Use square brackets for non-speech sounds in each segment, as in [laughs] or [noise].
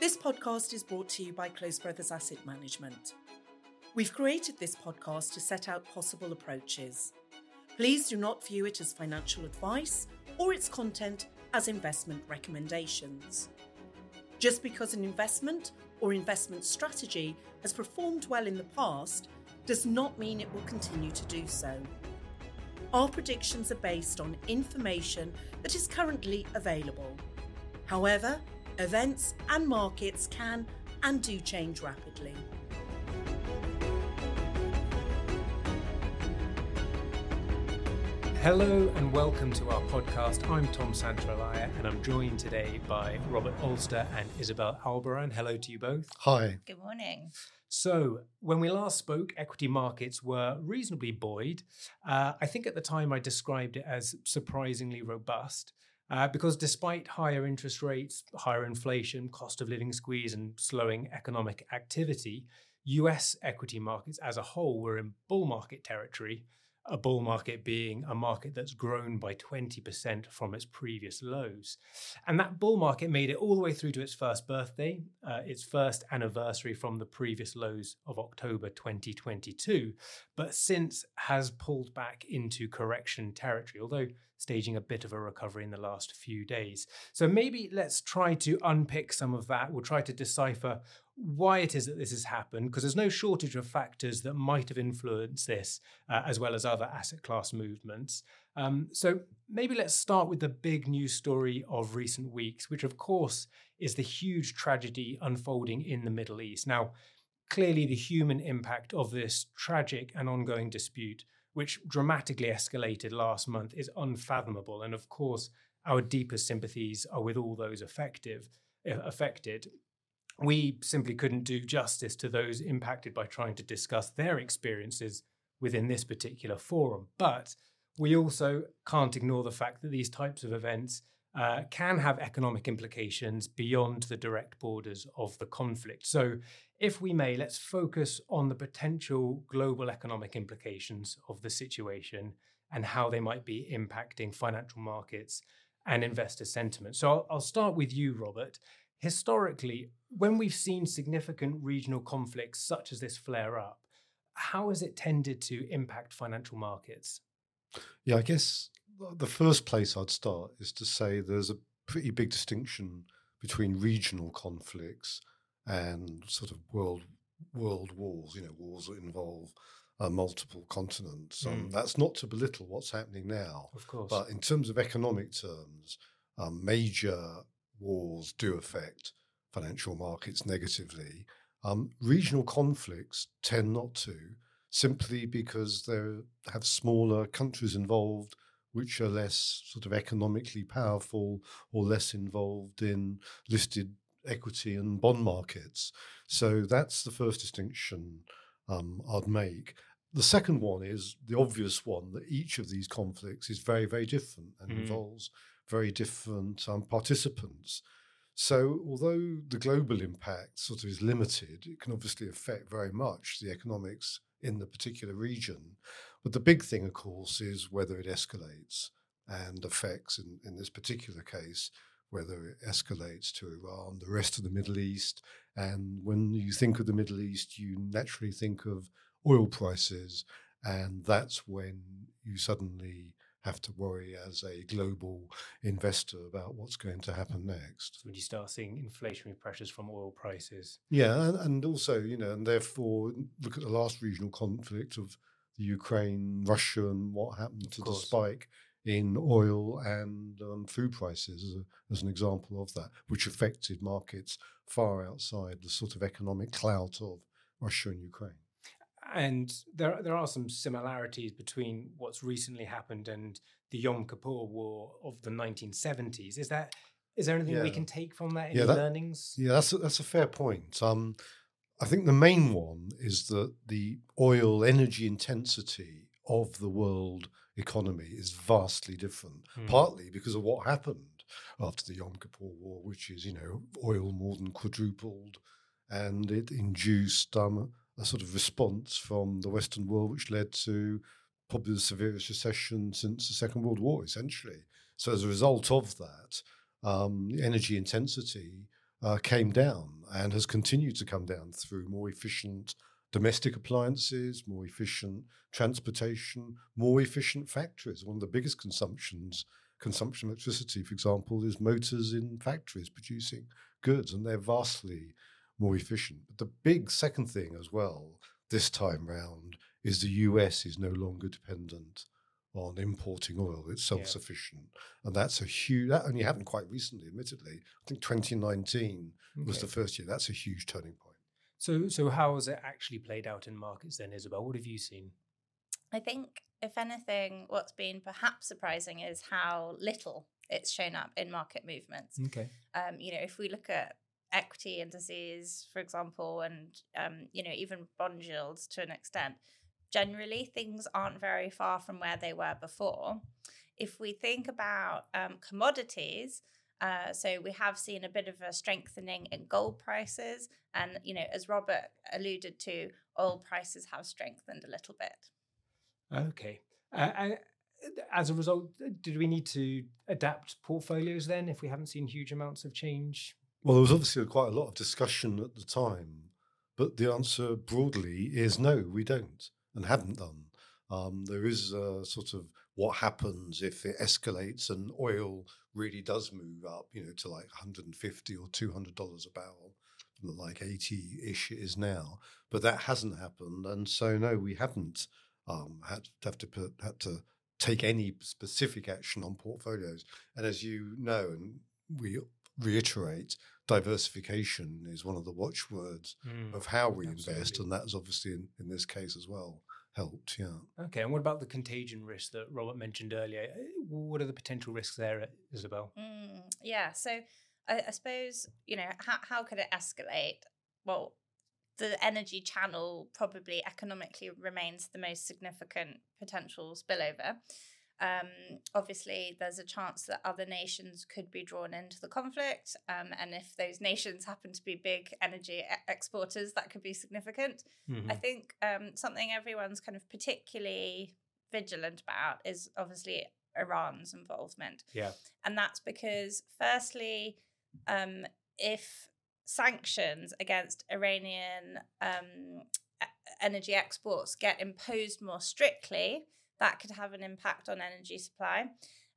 This podcast is brought to you by Close Brothers Asset Management. We've created this podcast to set out possible approaches. Please do not view it as financial advice or its content as investment recommendations. Just because an investment or investment strategy has performed well in the past does not mean it will continue to do so. Our predictions are based on information that is currently available. However, events and markets can and do change rapidly. Hello and welcome to our podcast. I'm Tom Santa-Olalla and I'm joined today by Robert Alster and Isabel Albarran. Hello to you both. Hi. Good morning. So, when we last spoke, equity markets were reasonably buoyed. Uh, I think at the time I described it as surprisingly robust. Uh, because despite higher interest rates, higher inflation, cost of living squeeze, and slowing economic activity, US equity markets as a whole were in bull market territory a bull market being a market that's grown by 20% from its previous lows. And that bull market made it all the way through to its first birthday, uh, its first anniversary from the previous lows of October 2022, but since has pulled back into correction territory, although staging a bit of a recovery in the last few days. So maybe let's try to unpick some of that. We'll try to decipher why it is that this has happened, because there's no shortage of factors that might have influenced this, uh, as well as other asset class movements. Um, so maybe let's start with the big news story of recent weeks, which of course is the huge tragedy unfolding in the Middle East. Now, clearly, the human impact of this tragic and ongoing dispute, which dramatically escalated last month, is unfathomable. And of course, our deepest sympathies are with all those effective, affected we simply couldn't do justice to those impacted by trying to discuss their experiences within this particular forum. But we also can't ignore the fact that these types of events uh, can have economic implications beyond the direct borders of the conflict. So, if we may, let's focus on the potential global economic implications of the situation and how they might be impacting financial markets and investor sentiment. So, I'll, I'll start with you, Robert historically, when we've seen significant regional conflicts such as this flare up, how has it tended to impact financial markets? Yeah, I guess the first place I'd start is to say there's a pretty big distinction between regional conflicts and sort of world world wars. You know, wars that involve uh, multiple continents. Um, mm. That's not to belittle what's happening now, of course. But in terms of economic terms, um, major wars do affect financial markets negatively. Um, regional conflicts tend not to, simply because they have smaller countries involved, which are less sort of economically powerful or less involved in listed equity and bond markets. So that's the first distinction um, I'd make. The second one is the obvious one that each of these conflicts is very, very different and mm. involves very different um, participants. So, although the global impact sort of is limited, it can obviously affect very much the economics in the particular region. But the big thing, of course, is whether it escalates and affects, in, in this particular case, whether it escalates to Iran, the rest of the Middle East. And when you think of the Middle East, you naturally think of oil prices. And that's when you suddenly have to worry as a global investor about what's going to happen next. When you start seeing inflationary pressures from oil prices. Yeah, and, also, you know, and therefore look at the last regional conflict of the Ukraine, Russia, and what happened of to course. the spike in oil and um, food prices as, a, as, an example of that, which affected markets far outside the sort of economic clout of Russia and Ukraine and there there are some similarities between what's recently happened and the Yom Kippur War of the 1970s. Is that is there anything yeah. we can take from that? Any yeah, that, learnings? Yeah, that's a, that's a fair point. Um, I think the main one is that the oil energy intensity of the world economy is vastly different, hmm. partly because of what happened after the Yom Kippur War, which is, you know, oil more than quadrupled and it induced um, a sort of response from the Western world, which led to probably the severest recession since the Second World War, essentially. So, as a result of that, um, energy intensity uh, came down and has continued to come down through more efficient domestic appliances, more efficient transportation, more efficient factories. One of the biggest consumptions, consumption of electricity, for example, is motors in factories producing goods, and they're vastly more efficient. But the big second thing as well this time round is the US is no longer dependent on importing oil. It's self-sufficient, yeah. and that's a huge. That only happened quite recently, admittedly. I think 2019 okay. was the first year. That's a huge turning point. So, so how has it actually played out in markets then, Isabel? What have you seen? I think, if anything, what's been perhaps surprising is how little it's shown up in market movements. Okay. Um, you know, if we look at equity indices, for example, and um, you know, even bond yields to an extent, generally things aren't very far from where they were before. If we think about um, commodities, uh, so we have seen a bit of a strengthening in gold prices, and you know, as Robert alluded to, oil prices have strengthened a little bit. Okay. Uh, as a result, did we need to adapt portfolios then if we haven't seen huge amounts of change? Well, there was obviously quite a lot of discussion at the time, but the answer broadly is no, we don't and haven't done. Um, there is a sort of what happens if it escalates and oil really does move up, you know, to like 150 or 200 dollars a barrel, like 80 ish it is now. But that hasn't happened, and so no, we haven't um, had to have to put, had to take any specific action on portfolios. And as you know, and we reiterate, diversification is one of the watchwords mm, of how we absolutely. invest, and that is obviously in, in this case as well helped. Yeah. Okay. And what about the contagion risk that Robert mentioned earlier? Eh, what are the potential risks there, Isabel? Mm, yeah. So I, I, suppose you know how how could it escalate? Well, the energy channel probably economically remains the most significant potential spillover. Um, obviously, there's a chance that other nations could be drawn into the conflict. Um, and if those nations happen to be big energy e- exporters, that could be significant. Mm-hmm. I think um, something everyone's kind of particularly vigilant about is obviously Iran's involvement. Yeah. And that's because, firstly, um, if sanctions against Iranian um, energy exports get imposed more strictly, that could have an impact on energy supply.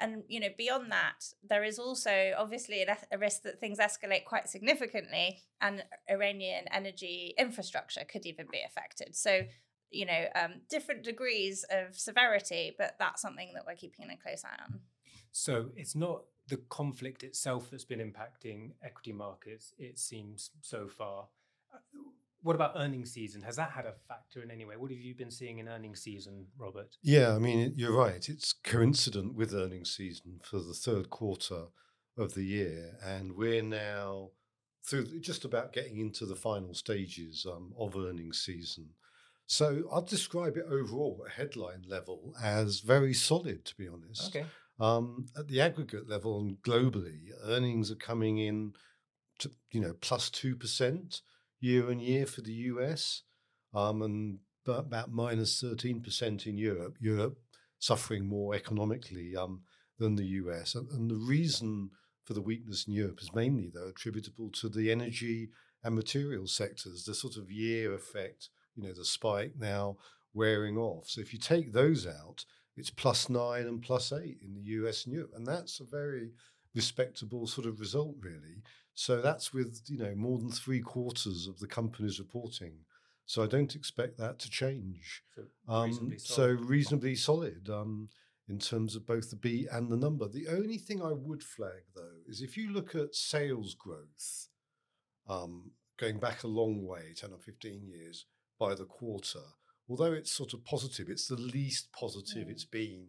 And you know, beyond that, there is also obviously a risk that things escalate quite significantly, and Iranian energy infrastructure could even be affected. So, you know, um, different degrees of severity, but that's something that we're keeping a close eye on. So it's not the conflict itself that's been impacting equity markets. It seems so far. What about earnings season? Has that had a factor in any way? What have you been seeing in earnings season, Robert? Yeah, I mean, you're right. It's coincident with earnings season for the third quarter of the year. And we're now through just about getting into the final stages um, of earnings season. So I'll describe it overall at headline level as very solid, to be honest. Okay. Um, at the aggregate level and globally, earnings are coming in to, you know, plus 2% year on year for the US, um, and about minus 13% in Europe. Europe suffering more economically um, than the US. And, and, the reason for the weakness in Europe is mainly, though, attributable to the energy and material sectors, the sort of year effect, you know, the spike now wearing off. So if you take those out, it's plus nine and plus eight in the US and Europe. And that's a very respectable sort of result, really. So that's with you know more than three quarters of the companies reporting. So I don't expect that to change. So reasonably um, so reasonably solid um, in terms of both the B and the number. The only thing I would flag though is if you look at sales growth, um, going back a long way, ten or fifteen years by the quarter. Although it's sort of positive, it's the least positive mm. it's been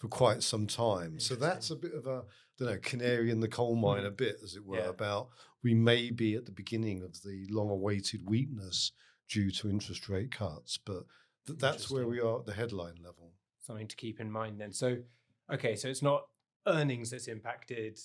for quite some time. So that's a bit of a don't know, canary in the coal mine a bit, as it were, yeah. about we may be at the beginning of the long awaited weakness due to interest rate cuts. But th- that's where we are at the headline level. Something to keep in mind then. So, okay, so it's not earnings that's impacted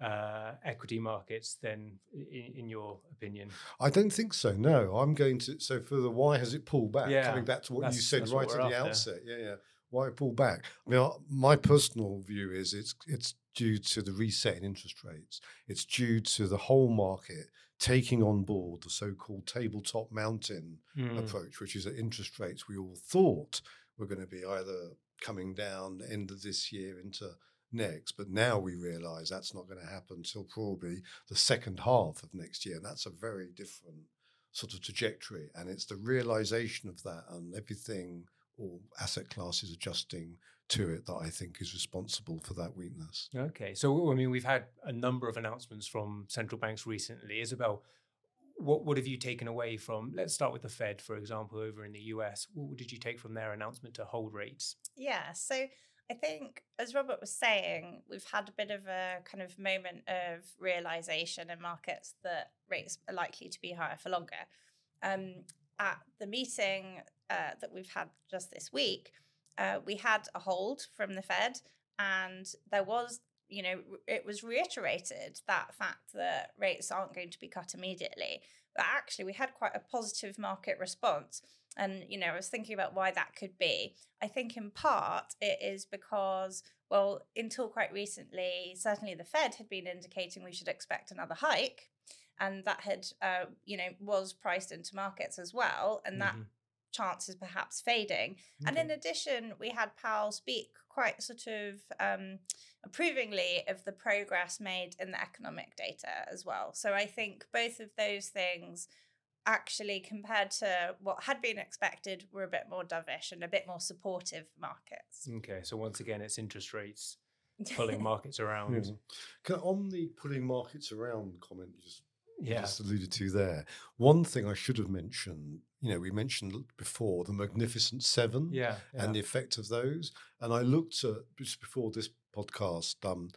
uh, equity markets then in, in, your opinion i don't think so no i'm going to so for the why has it pulled back yeah, coming back to what you said right at the outset yeah yeah why pull back? I mean, my personal view is it's it's due to the reset in interest rates. It's due to the whole market taking on board the so-called tabletop mountain Mm. approach, which is that interest rates we all thought were going to be either coming down end of this year into next, but now we realise that's not going to happen until probably the second half of next year, and that's a very different sort of trajectory. And it's the realisation of that and everything, all asset classes adjusting to it, that I think is responsible for that weakness. Okay, so I mean, we've had a number of announcements from central banks recently. Isabel, what what have you taken away from? Let's start with the Fed, for example, over in the US. What did you take from their announcement to hold rates? Yeah, so I think, as Robert was saying, we've had a bit of a kind of moment of realization in markets that rates are likely to be higher for longer. Um, at the meeting uh, that we've had just this week, uh, we had a hold from the Fed, and there was, you know, it was reiterated that fact that rates aren't going to be cut immediately. But actually, we had quite a positive market response. And, you know, I was thinking about why that could be. I think in part it is because, well, until quite recently, certainly the Fed had been indicating we should expect another hike. And that had, uh, you know, was priced into markets as well. And that Mhm. Chance is perhaps fading. And in addition, we had Powell speak quite sort of um, approvingly of the progress made in the economic data as well. So I think both of those things actually compared to what had been expected were a bit more dovish and a bit more supportive markets. Okay, so once again, it's interest rates pulling [laughs] markets around. Can, on the pulling markets around comment you just you just alluded to there. One thing I should have mentioned, you know, we mentioned before the Magnificent Seven Yeah, yeah. and the effect of those. And I looked at just before this podcast, um,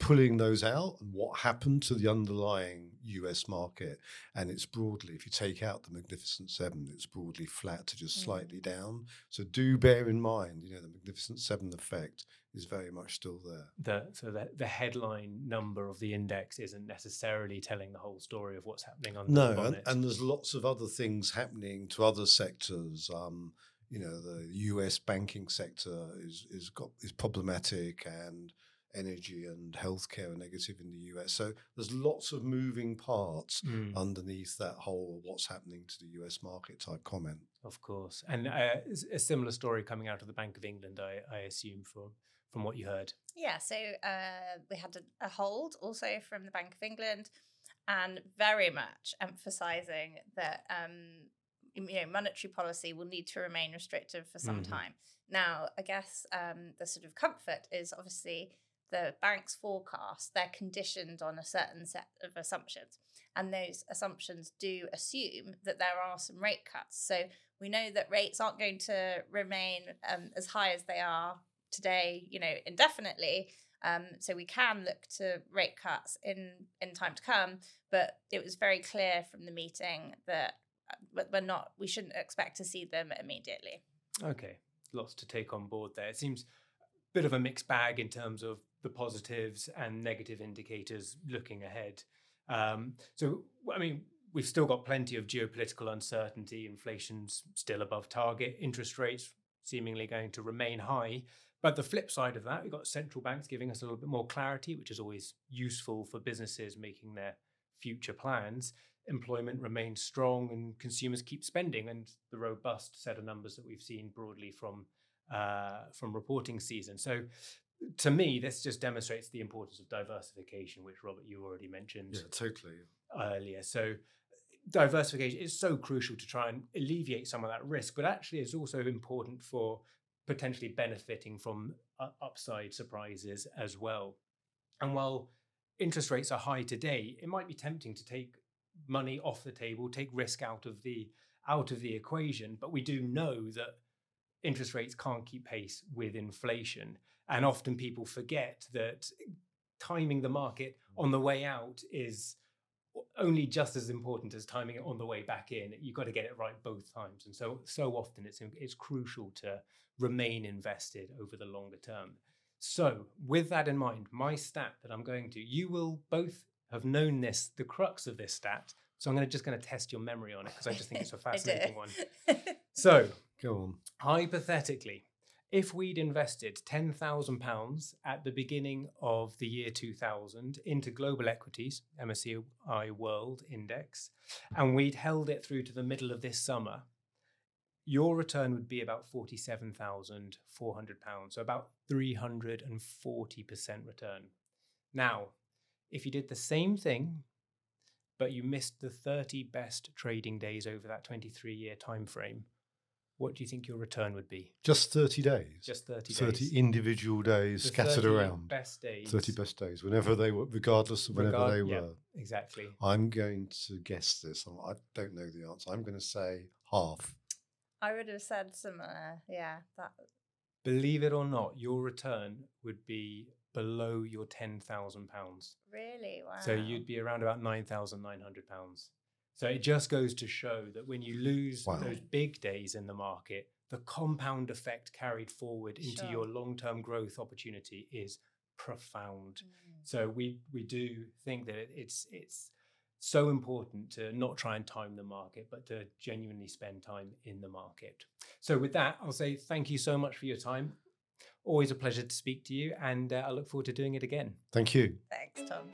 pulling those out and what happened to the underlying US market. And it's broadly, if you take out the Magnificent Seven, it's broadly flat to just Mm. slightly down. So do bear in mind, you know, the Magnificent Seven effect is very much still there. the so the, the headline number of the index isn't necessarily telling the whole story of what's happening under the No, and, and there's lots of other things happening to other sectors. Um, you know, the U.S. banking sector is is got is problematic, and energy and healthcare are negative in the U.S. So there's lots of moving parts Mm, underneath that whole "what's happening to the U.S. market" type comment. of course, and uh, s- a similar story coming out of the Bank of England, I, I assume from from what you heard. Yeah, so uh, we had a, a hold also from the Bank of England, and very much emphasising that um, you know monetary policy will need to remain restrictive for some Mhm. time. Now, I guess um, the sort of comfort is obviously the bank's forecast. They're conditioned on a certain set of assumptions, and those assumptions do assume that there are some rate cuts. So we know that rates aren't going to remain um, as high as they are today, you know, indefinitely. Um, so we can look to rate cuts in in time to come. But it was very clear from the meeting that uh, we're not. We shouldn't expect to see them immediately. Okay, lots to take on board there. It seems a bit of a mixed bag in terms of the positives and negative indicators looking ahead. Um, so, I mean, we've still got plenty of geopolitical uncertainty. Inflation's still above target. Interest rates seemingly going to remain high. But the flip side of that, we've got central banks giving us a little bit more clarity, which is always useful for businesses making their future plans. Employment remains strong and consumers keep spending. And the robust set of numbers that we've seen broadly from uh, from reporting season. So, to me, this just demonstrates the importance of diversification, which Robert you already mentioned Yeah, totally. earlier. So diversification is so crucial to try and alleviate some of that risk, but actually it's also important for potentially benefiting from uh, upside surprises as well. And while interest rates are high today, it might be tempting to take money off the table, take risk out of the out of the equation, but we do know that interest rates can't keep pace with inflation. And often people forget that timing the market on the way out is only just as important as timing it on the way back in. You've got to get it right both times. And so so often it's it's crucial to remain invested over the longer term. So with that in mind, my stat that I'm going to, you will both have known this, the crux of this stat. So I'm going to just going to test your memory on it because I just think it's a [laughs] fascinating one. [laughs] So Go on. hypothetically, if we'd invested £10,000 at the beginning of the year 2000 into global equities, MSCI World Index, and we'd held it through to the middle of this summer, your return would be about £47,400, so about 340% return. Now, if you did the same thing, but you missed the 30 best trading days over that 23 year time frame, what do you think your return would be? Just 30 days. Just 30 30 individual days The scattered 30 around. Best days. 30 best days, whenever they were, regardless of whenever Regard- they yeah. were. Exactly. I'm going to guess this. I'm- I don't know the answer. I'm going to say half. I would have said similar. Yeah, that Believe it or not, your return would be below your £10,000. really wow. So you'd be around about £9,900. So it just goes to show that when you lose Wow. those big days in the market, the compound effect carried forward into Sure. your long term growth opportunity is profound. Mm. So we we do think that it, it's it's so important to not try and time the market, but to genuinely spend time in the market. So with that, I'll say thank you so much for your time. Always a pleasure to speak to you, and uh, I look forward to doing it again. Thank you. Thanks, Tom.